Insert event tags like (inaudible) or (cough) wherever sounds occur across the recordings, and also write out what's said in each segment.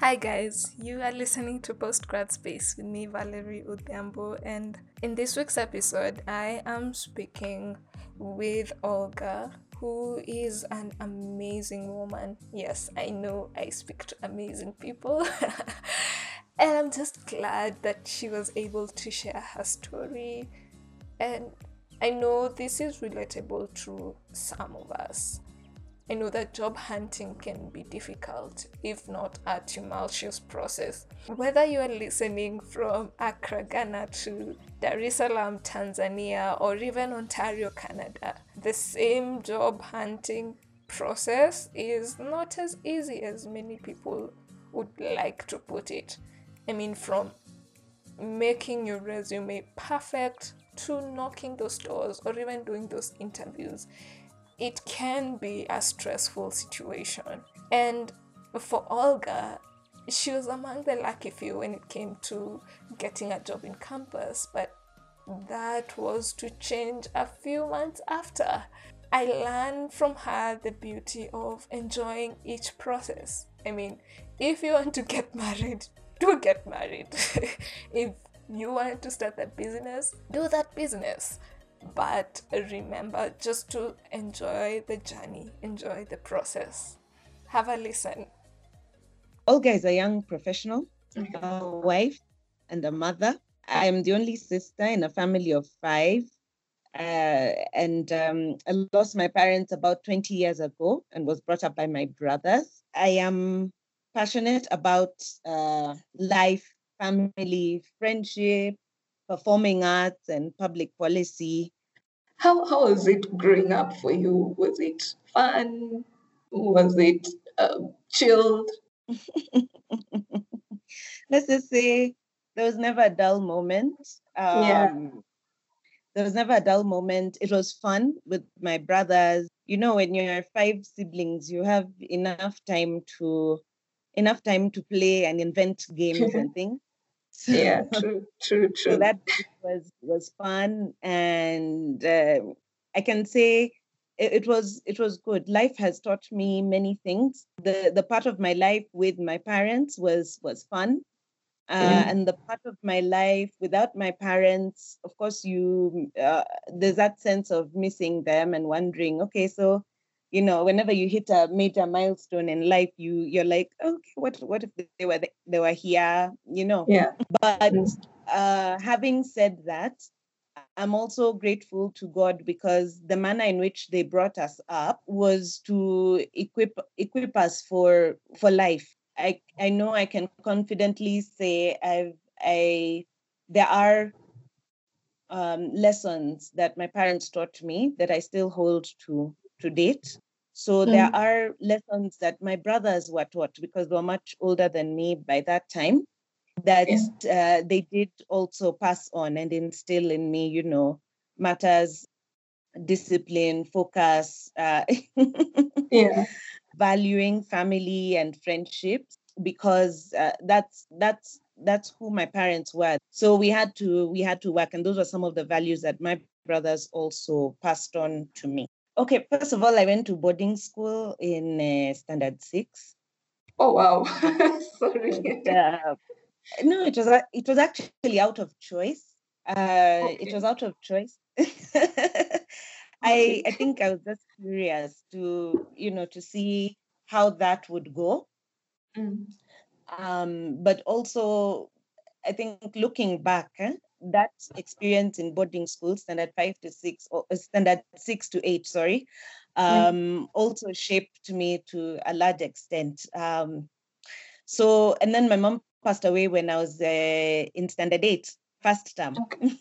Hi guys, you are listening to Postgrad Space with me, Valerie Odhiambo, and in this week's episode, I am speaking with Olga, who is an amazing woman. Yes, I know I speak to amazing people, (laughs) and I'm just glad that she was able to share her story. And I know this is relatable to some of us. I know that job hunting can be difficult, if not a tumultuous process. Whether you are listening from Accra, Ghana to Dar es Salaam, Tanzania, or even Ontario, Canada, the same job hunting process is not as easy as many people would like to put it. I mean, from making your resume perfect to knocking those doors or even doing those interviews it can be a stressful situation. And for Olga, she was among the lucky few when it came to getting a job in campus, but that was to change a few months after. I learned from her the beauty of enjoying each process. I mean, if you want to get (laughs) married, do get married. (laughs) if you want to start a business, do that business but remember just to enjoy the journey, enjoy the process. Have a listen. Olga is a young professional, a wife, and a mother. I am the only sister in a family of five. Uh, and um, I lost my parents about 20 years ago and was brought up by my brothers. I am passionate about uh, life, family, friendship, performing arts, and public policy. How, how was it growing up for you? Was it fun? Was it uh, chilled? (laughs) Let's just say there was never a dull moment. Um, yeah. There was never a dull moment. It was fun with my brothers. You know, when you're five siblings, you have enough time to enough time to play and invent games (laughs) and things. Yeah, true, true, true. So that was was fun, and uh, I can say it, it, was it was good. Life has taught me many things. The the part of my life with my parents was was fun, uh, mm. and the part of my life without my parents, of course, you uh, there's that sense of missing them and wondering, okay, so you know whenever you hit a major milestone in life you you're like okay what what if they were they were here you know? Yeah. But uh, having said that i'm also grateful to god because the manner in which they brought us up was to equip equip us for for life. I i know i can confidently say i've i there are um, lessons that my parents taught me that i still hold to to date. So mm. there are lessons that my brothers were taught because they were much older than me by that time that yeah. uh, they did also pass on and instill in me, you know, matters, discipline, focus, uh, (laughs) yeah. valuing family and friendships because uh, that's that's that's who my parents were. So we had to we had to work, and those were some of the values that my brothers also passed on to me. Okay, first of all, I went to boarding school in uh, standard six. Oh wow! (laughs) Sorry. And, uh, no, it was it was actually out of choice. Uh, okay. It was out of choice. (laughs) I I think I was just curious to you know to see how that would go. Mm. Um, but also, I think looking back, eh, that experience in boarding school, standard five to six, or uh, standard six to eight, sorry, mm. um, mm. also shaped me to a large extent. Um, so, and then my mom passed away when I was uh, in standard eight, first term. Okay.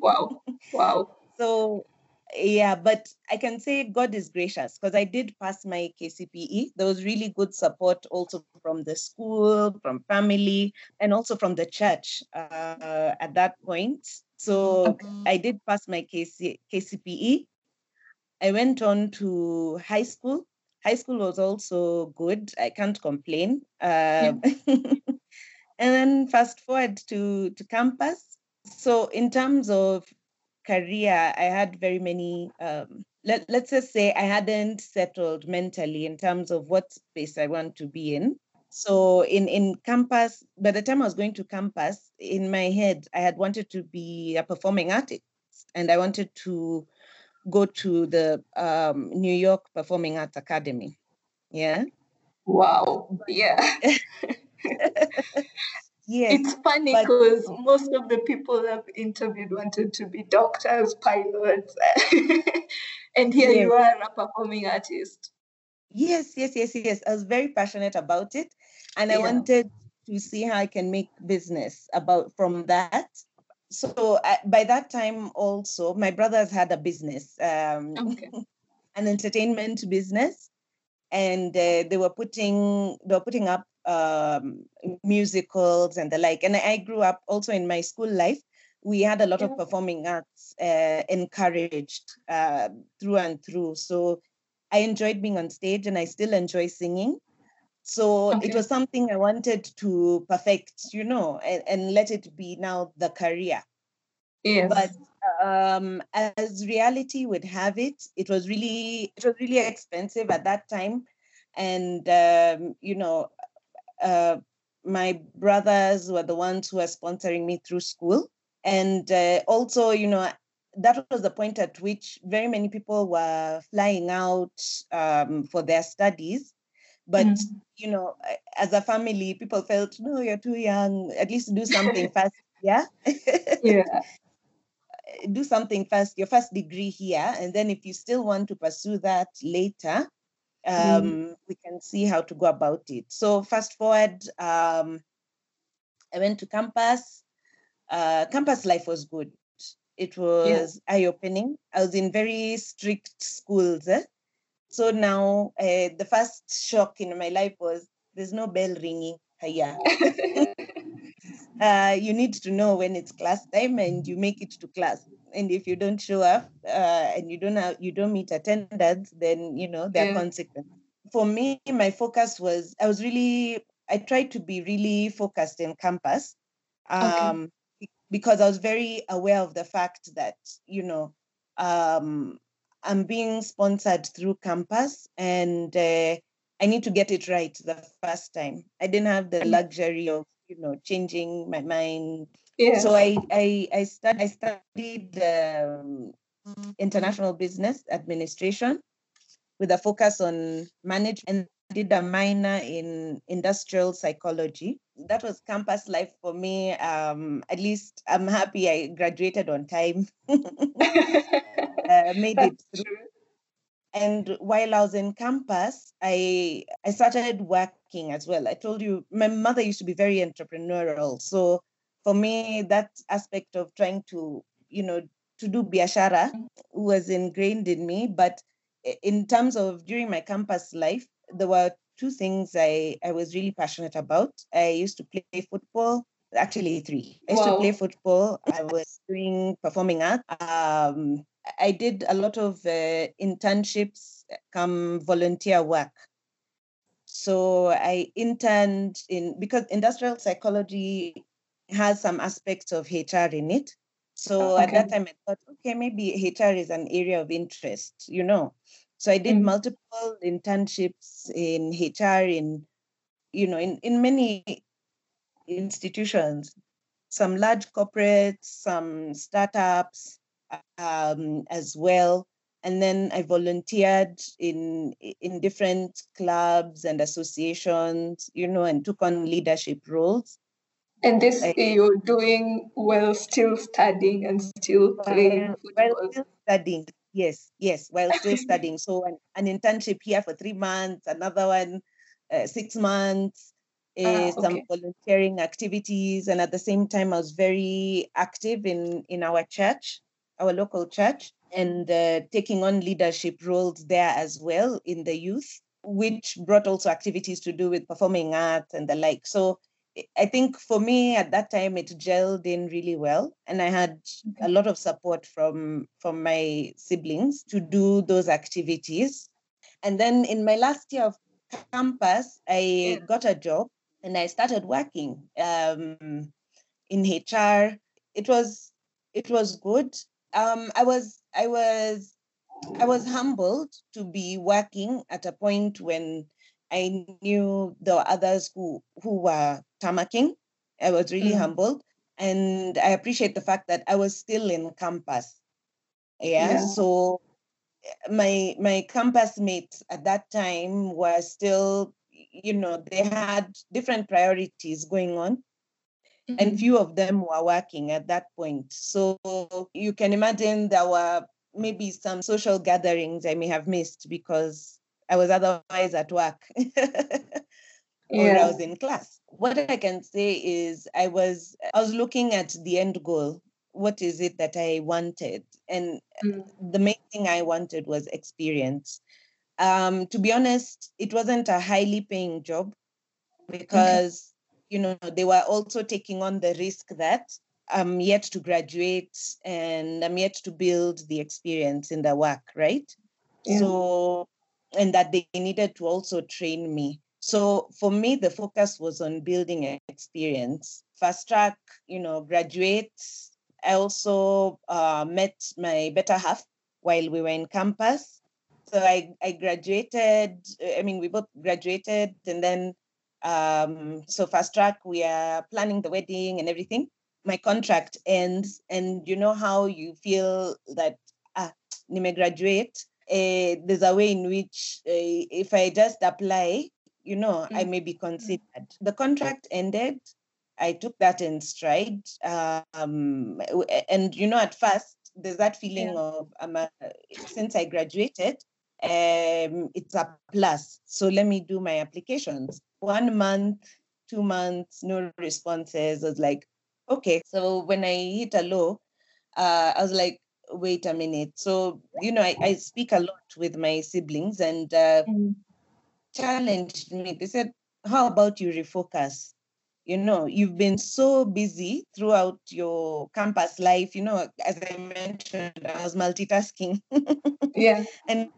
wow, wow. (laughs) So yeah, but I can say God is gracious because I did pass my KCPE. There was really good support also from the school, from family, and also from the church uh, at that point. So okay. I did pass my KC, KCPE. I went on to high school. High school was also good. I can't complain. Uh, yeah. (laughs) and then fast forward to, to campus. So in terms of career, I had very many, um, let, let's just say I hadn't settled mentally in terms of what space I want to be in. So in in campus, by the time I was going to campus, in my head, I had wanted to be a performing artist, and I wanted to go to the um, New York Performing Arts Academy. Yeah. Wow. Yeah. (laughs) (laughs) yes. It's funny but- because most of the people I've interviewed wanted to be doctors, pilots, (laughs) and here you are a performing artist. Yes, yes, yes, yes. I was very passionate about it, and I wanted to see how I can make business about from that. So by that time, also my brothers had a business, um, Okay. (laughs) an entertainment business, and uh, they were putting they were putting up um, musicals and the like. And I grew up also in my school life. We had a lot Yeah. of performing arts uh, encouraged uh, through and through. So I enjoyed being on stage, and I still enjoy singing. So Okay. it was something I wanted to perfect, you know, and, and let it be now the career Yes. but um as reality would have it it was really it was really expensive at that time and um you know uh my brothers were the ones who were sponsoring me through school and uh, also you know that was the point at which very many people were flying out um, for their studies but Mm. you know as a family people felt no you're too young at least do something (laughs) first. yeah yeah. (laughs) do something first, your first degree here, and then if you still want to pursue that later, um, we can see how to go about it. So fast forward, um, I went to campus. Uh, campus life was good. It was eye-opening. I was in very strict schools. eh? So now uh, the first shock in my life was there's no bell ringing Yeah. (laughs) (laughs) uh, you need to know when it's class time and you make it to class. And if you don't show up uh, and you don't have, you don't meet attendance, then you know there are Yeah. consequences. For me, my focus was I was really I tried to be really focused in campus, um, be- because I was very aware of the fact that you know um, I'm being sponsored through campus and uh, I need to get it right the first time. I didn't have the luxury of you know changing my mind yeah. so I I I, stud, I studied um, international business administration with a focus on management and did a minor in industrial psychology. That was campus life for me. Um, at least I'm happy I graduated on time, (laughs) uh, made it through. true. And while I was in campus, I I started working as well. I told you my mother used to be very entrepreneurial. So for me, that aspect of trying to, you know, to do biashara was ingrained in me. But in terms of during my campus life, there were two things I, I was really passionate about. I used to play football, actually three. I used to play football. I was doing performing art. Um, I did a lot of uh, internships, come volunteer work. So I interned in because industrial psychology has some aspects of HR in it. So at that time I thought, okay, maybe HR is an area of interest, you know. So I did Mm. multiple internships in HR in, you know, in, in many institutions, some large corporates, some startups um, as well. And then I volunteered in in different clubs and associations, you know, and took on leadership roles. And this I- you're doing while still studying and still playing while, still studying. Yes, yes, while still (laughs) studying. So an, an internship here for three months, another one uh, six months, uh, Ah, some volunteering activities, and at the same time, I was very active in in our church, our local church, and uh, taking on leadership roles there as well in the youth, which brought also activities to do with performing arts and the like. So I- think for me at that time it gelled in really well, and I had a lot of support from from my siblings to do those activities. And then in my last year of campus, I Yeah. got a job and I started working um, in HR. It was it was good. Um, I was I was I was humbled to be working at a point when I knew there were others who who were tamaking. I was really Mm. humbled, and I appreciate the fact that I was still in campus. Yeah, Yeah. so my my campus mates at that time were still, you know, they had different priorities going on and Mhm. few of them were working at that point. So you can imagine there were maybe some social gatherings I may have missed because I was otherwise at work (laughs) or I was in class. What I can say is I was I was looking at the end goal. What is it that I wanted? And Mm. the main thing I wanted was experience. Um, to be honest, it wasn't a highly paying job because you know they were also taking on the risk that I'm yet to graduate and I'm yet to build the experience in the work, right? Yeah. So and that they needed to also train me. So for me, the focus was on building experience. Fast track, you know, graduate. I also uh, met my better half while we were in campus. So I, I graduated, I mean, we both graduated and then um, so fast track, we are planning the wedding and everything. My contract ends, and you know how you feel that ah, nime graduate. Uh, there's a way in which uh, if I just apply, you know, I Mm. may be considered. The contract ended. I took that in stride, um, and you know, at first there's that feeling Yeah. of um, uh, since I graduated, um, it's a plus. So let me do my applications. One month, two months, no responses. I was like, okay. So when I hit a low, uh, I was like, wait a minute. So, you know, I, I speak a lot with my siblings and uh, Mm. Challenged me. They said, how about you refocus? You know, you've been so busy throughout your campus life. You know, as I mentioned, I was multitasking. (laughs) Yeah. and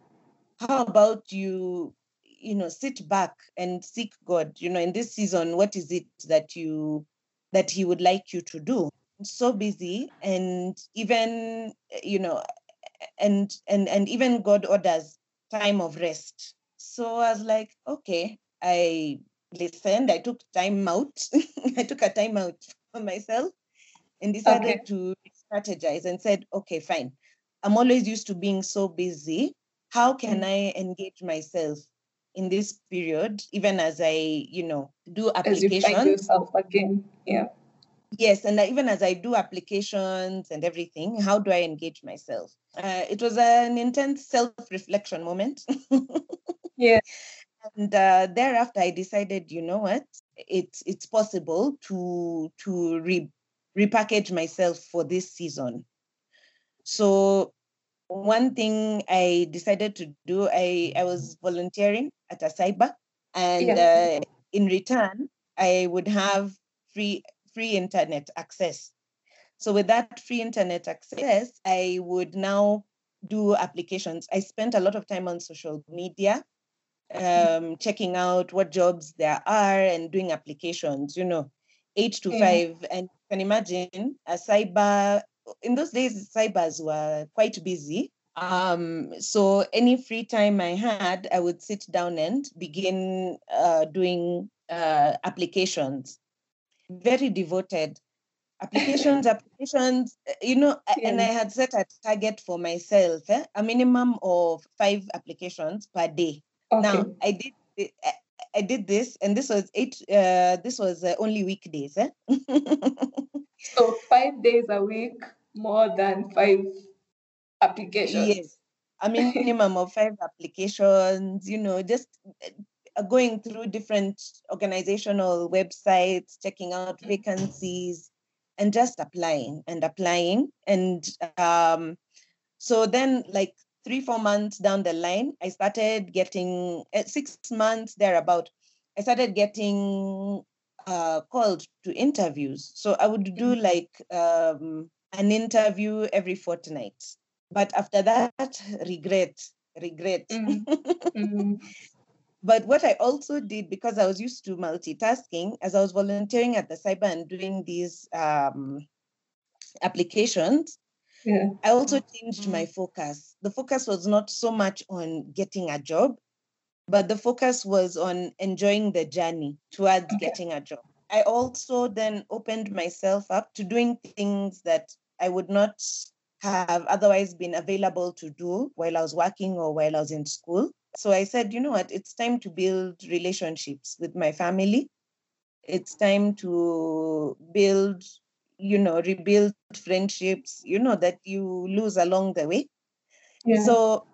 how about you you know sit back and seek god you know in this season what is it that you that he would like you to do so busy and even you know and and and even god orders time of rest so i was like okay i listened i took time out (laughs) i took a time out for myself and decided Okay. to strategize and said okay fine i'm always used to being so busy how can Mm. I engage myself in this period, even as I, you know, do As you find applications? yourself again. Yeah. Yes, and even as I do applications and everything, how do I engage myself? Uh, it was an intense self-reflection moment, (laughs) Yeah. and uh, thereafter I decided, you know what, it's it's possible to to re, repackage myself for this season. So one thing I decided to do, I, I was volunteering at a cyber, and Yeah. uh, in return, I would have free free internet access. So with that free internet access, I would now do applications. I spent a lot of time on social media, um, checking out what jobs there are and doing applications. You know, eight to Yeah. five, and you can imagine a cyber. In those days, cybers were quite busy. Um, so any free time I had, I would sit down and begin uh, doing uh, applications. Very devoted applications, (laughs) applications. uh, You know, a- and I had set a target for myself, eh, a minimum of five applications per day. Okay. Now I did. I- I did this, and this was eight. Uh, this was uh, only weekdays. Eh? (laughs) So five days a week, more than five applications. Yes, I mean (laughs) minimum of five applications, you know, just uh, going through different organizational websites, checking out Mm. vacancies, and just applying and applying. And um, so then, like three, four months down the line, I started getting, uh, six months thereabout, I started getting uh, called to interviews. So I would do Mm. like um, an interview every fortnight. But after that, (laughs) regret, regret. Mm. Mm. (laughs) But what I also did, because I was used to multitasking, as I was volunteering at the cyber and doing these um, applications, Yeah. I also mm-hmm. changed my mm-hmm. focus. The focus was not so much on getting a job, but the focus was on enjoying the journey towards Okay. getting a job. I also then opened myself up to doing things that I would not have otherwise been available to do while I was working or while I was in school. So I said, you know what, it's time to build relationships with my family. It's time to build, you know, rebuild friendships, you know, that you lose along the way. Yeah. So,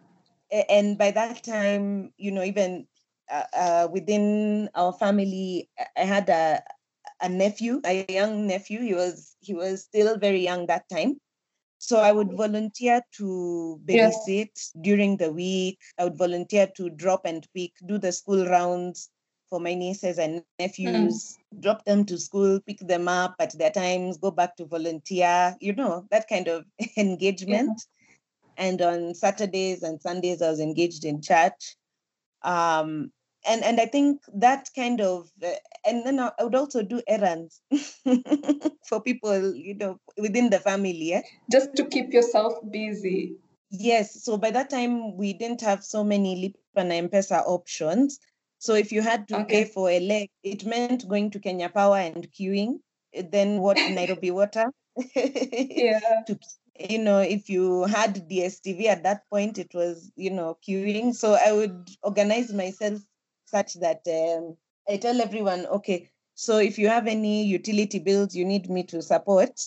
and by that time, you know, even uh, uh, within our family, I- had a a nephew, a young nephew. He was he was still very young that time. So I would volunteer to Yeah. babysit during the week. I would volunteer to drop and pick, do the school rounds for my nieces and nephews, drop them to school, pick them up at their times, go back to volunteer, you know, that kind of (laughs) engagement. And on Saturdays and Sundays, I was engaged in church. Um, and, and I think that kind of, uh, and then I would also do errands (laughs) for people, you know, within the family. Yeah? Just to keep yourself busy. Yes. So by that time, we didn't have so many Lipa na M-Pesa options. So if you had to Okay. pay for a leg, it meant going to Kenya Power and queuing, then what (laughs) Nairobi Water. Yeah. (laughs) to you know, if you had DSTV at that point, it was you know queuing. So I would organize myself such that um, I tell everyone, okay, so if you have any utility bills you need me to support,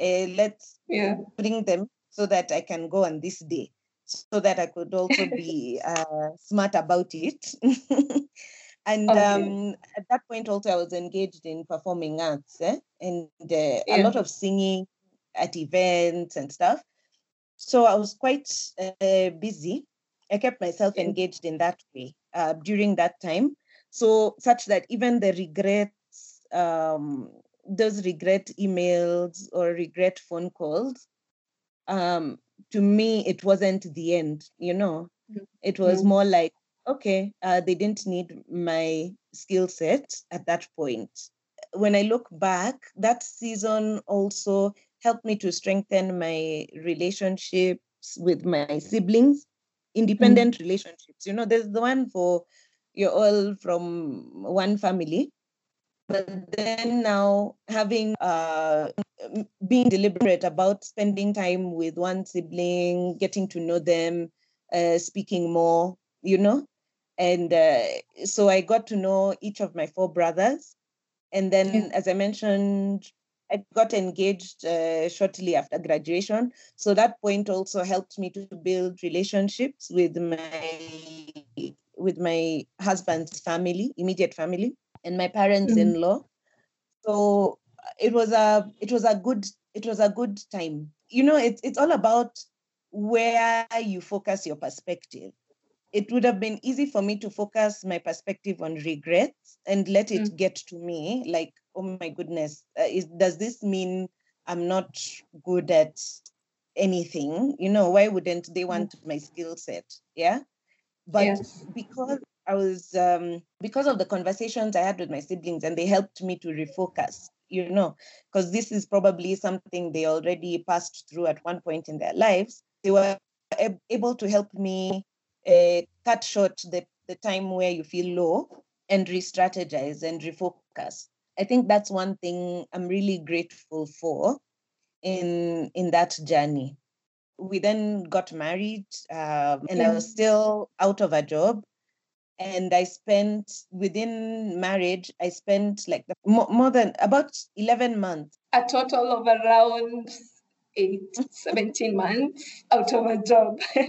uh, let's Yeah. bring them so that I can go on this day, so that I could also be uh, smart about it. (laughs) and Okay. um, at that point, also, I was engaged in performing arts eh? and uh, a lot of singing at events and stuff. So I was quite uh, busy. I kept myself Yeah. engaged in that way uh, during that time. So, such that even the regrets, um, those regret emails or regret phone calls, um, to me, it wasn't the end, you know. Mhm. It was Mhm. more like, okay, uh, they didn't need my skill set at that point. When I look back, that season also helped me to strengthen my relationships with my siblings, independent relationships. You know, there's the one for you're all from one family, but then now having uh, being deliberate about spending time with one sibling, getting to know them, uh, speaking more, you know. And uh, so I got to know each of my four brothers. And then, Yeah. as I mentioned, I got engaged uh, shortly after graduation. So that point also helped me to build relationships with my with my husband's family, immediate family, and my parents-in-law. So uh, it was a it was a good it was a good time. You know, it's it's all about where you focus your perspective. It would have been easy for me to focus my perspective on regrets and let it get to me like, oh my goodness, uh, is, does this mean I'm not good at anything? You know, why wouldn't they want my skill set? Yeah. But Yes. because I was um, because of the conversations I had with my siblings, and they helped me to refocus. You know, because this is probably something they already passed through at one point in their lives. They were able to help me uh, cut short the, the time where you feel low and re-strategize and refocus. I think that's one thing I'm really grateful for in in that journey. We then got married, um, and I was still out of a job. And I spent within marriage, I spent like the, more, more than about 11 months. A total of around eight, 17 months out of a job. (laughs)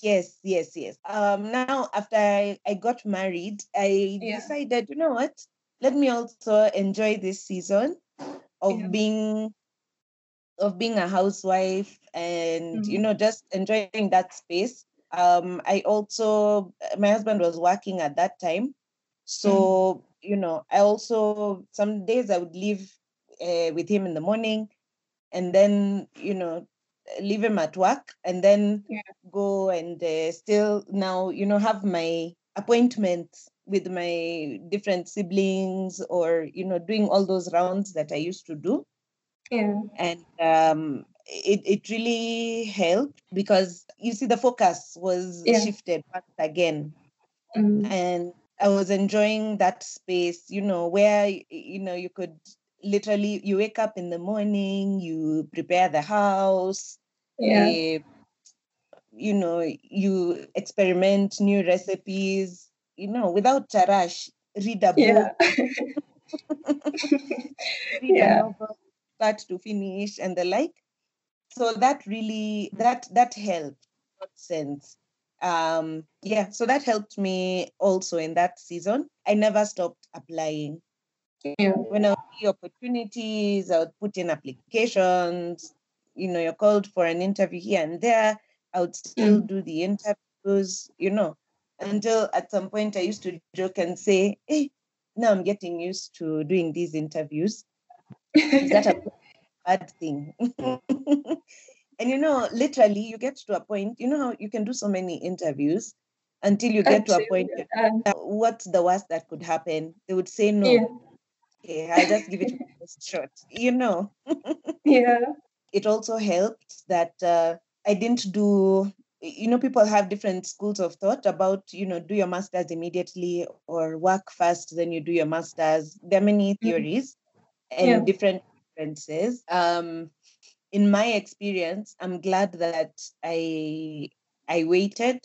Yes, yes, yes. Um, now, after I, I got married, I Yeah. decided, you know what? Let me also enjoy this season of Yeah. being of being a housewife and you Mhm. know just enjoying that space. Um, I also my husband was working at that time, so you know I also some days I would leave uh, with him in the morning, and then you know leave him at work, and then Yeah. go and uh, still now you know have my appointments with my different siblings or you know doing all those rounds that I used to do yeah. and um, it, it really helped because you see the focus was Yeah. shifted once again Mm. and I was enjoying that space, you know, where you know you could literally you wake up in the morning, you prepare the house, Yeah. eh, you know, you experiment new recipes, you know, without a rush. Read a book, (laughs) (laughs) Yeah. read Yeah. a novel, start to finish, and the like. So that really that that helped sense. Um, yeah, so that helped me also in that season. I never stopped applying. Yeah. When I would see opportunities, I would put in applications. You know, you're called for an interview here and there. I would still Mm. do the interviews, you know, until at some point I used to joke and say, hey, now I'm getting used to doing these interviews. (laughs) Is that a bad thing? (laughs) and you know, literally, you get to a point, you know how you can do so many interviews until you get to a point, uh, what's the worst that could happen? They would say no. yeah. Okay, I'll just give it best (laughs) shot. You know, (laughs) Yeah. it also helped that uh, I didn't do, you know, people have different schools of thought about, you know, do your master's immediately or work first, then you do your master's. There are many theories and Yeah. different differences. Um, in my experience, I'm glad that I I waited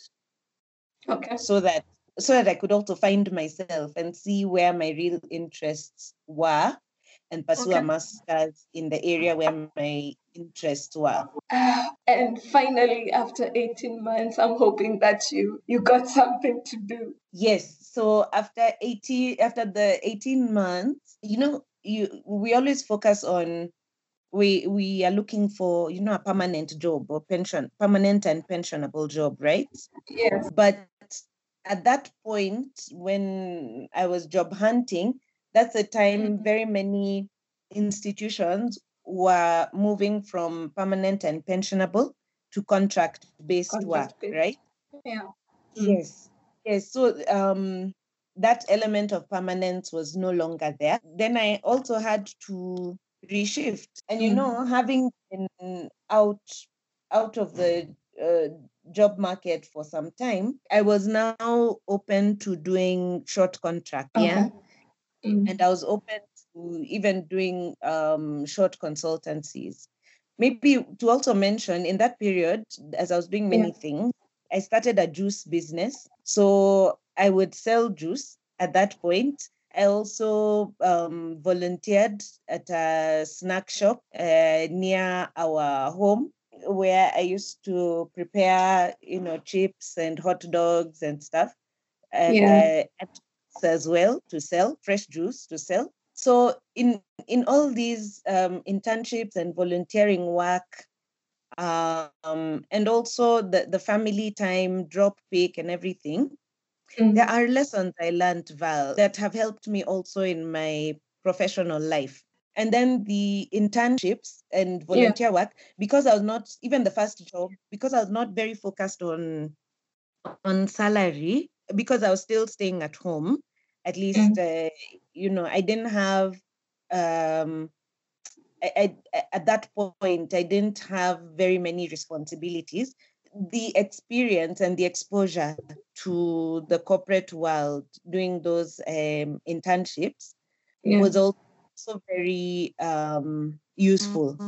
Okay. so that so that I could also find myself and see where my real interests were and pursue a Okay. master's in the area where my interests were. Ah, and finally, after 18 months, I'm hoping that you you got something to do. Yes. So after 80 after the 18 months, you know, you we always focus on we we are looking for, you know, a permanent job or pension, permanent and pensionable job, right? Yes. But at that point, when I was job hunting, that's the time Mhm. very many institutions were moving from permanent and pensionable to contract based work, right? Yeah. Yes. Yes. So um, that element of permanence was no longer there. Then I also had to reshift. And you Mm. know, having been out out of the uh, job market for some time, I was now open to doing short contract. Yeah. Okay. Mm. And I was open to even doing um, short consultancies. Maybe to also mention in that period, as I was doing many things, I started a juice business. So I would sell juice at that point. I also um, volunteered at a snack shop uh, near our home where I used to prepare, you know, chips and hot dogs and stuff. And Yeah. uh, as well to sell fresh juice to sell. So in in all these um, internships and volunteering work, um, and also the, the family time, drop pick, and everything, Mm. there are lessons I learned, Val, that have helped me also in my professional life. And then the internships and volunteer work, because I was not even the first job, because I was not very focused on on salary, because I was still staying at home. At least, uh, you know, I didn't have. Um, I, I, at that point, I didn't have very many responsibilities. The experience and the exposure to the corporate world doing those um, internships Yeah. was also very um, useful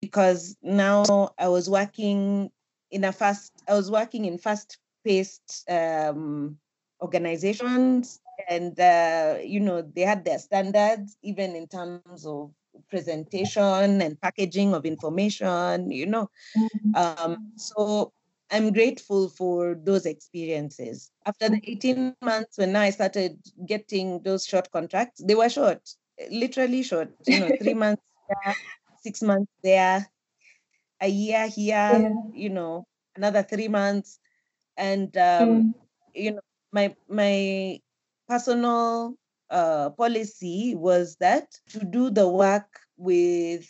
because now I was working in a fast, I was working in fast paced um, organizations and, uh, you know, they had their standards even in terms of presentation and packaging of information, you know. Mm. Um, so I'm grateful for those experiences. After the 18 months, when I started getting those short contracts, they were short, literally short, you know, three (laughs) months there, six months there, a year here, Yeah. you know, another three months. And, um, Mm. you know, my, my personal uh, policy was that to do the work with,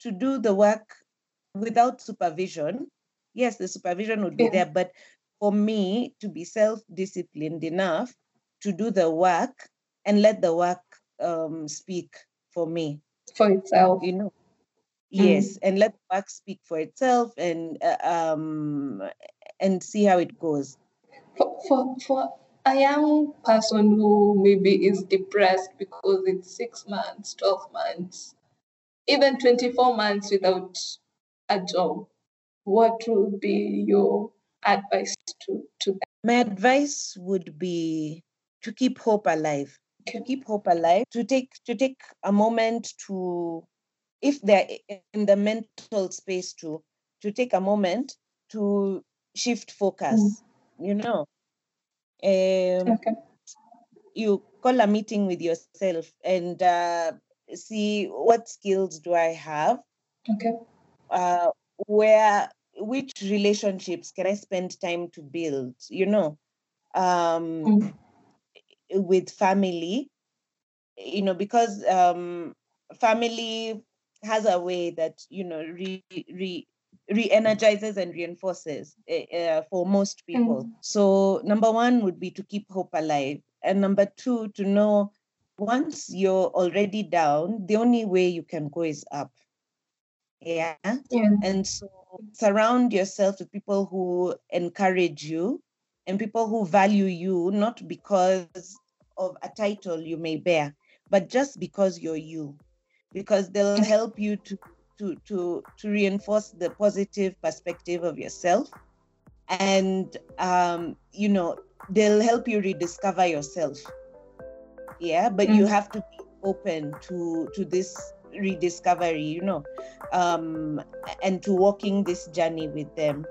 to do the work without supervision. Yes, the supervision would be Yeah. there, but for me to be self-disciplined enough to do the work and let the work um, speak for me, For itself. you know. Mm. Yes, and let the work speak for itself and uh, um and see how it goes. For, for, for a young person who maybe is depressed because it's six months, 12 months, even 24 months without a job, what would be your advice to, to them? My advice would be to keep hope alive. To keep hope alive, to take to take a moment to if they're in the mental space to to take a moment to shift focus. Mm. You know. Um, Okay. you call a meeting with yourself and uh, see what skills do I have, Okay. uh, where which relationships can I spend time to build, you know, um, Mm. with family, you know, because um, family has a way that you know re, re re-energizes and reinforces uh, for most people. So number one would be to keep hope alive, and number two to know once you're already down, the only way you can go is up. Yeah. Yeah. And so surround yourself with people who encourage you and people who value you, not because of a title you may bear, but just because you're you. Because they'll help you to to to to reinforce the positive perspective of yourself. And um, you know, they'll help you rediscover yourself. Yeah, but you Mm. have to be open to to this rediscovery, you know, um, and to walking this journey with them.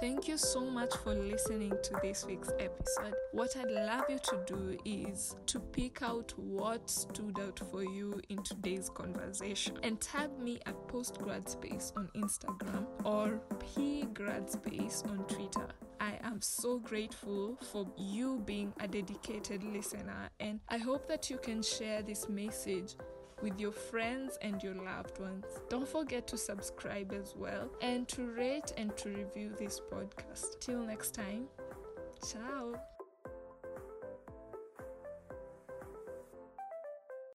Thank you so much for listening to this week's episode. What I'd love you to do is to pick out what stood out for you in today's conversation and tag me at postgradspace on Instagram or pgradspace on Twitter. I am so grateful for you being a dedicated listener, and I hope that you can share this message with your friends and your loved ones. Don't forget to subscribe as well and to rate and to review this podcast. Till next time, ciao.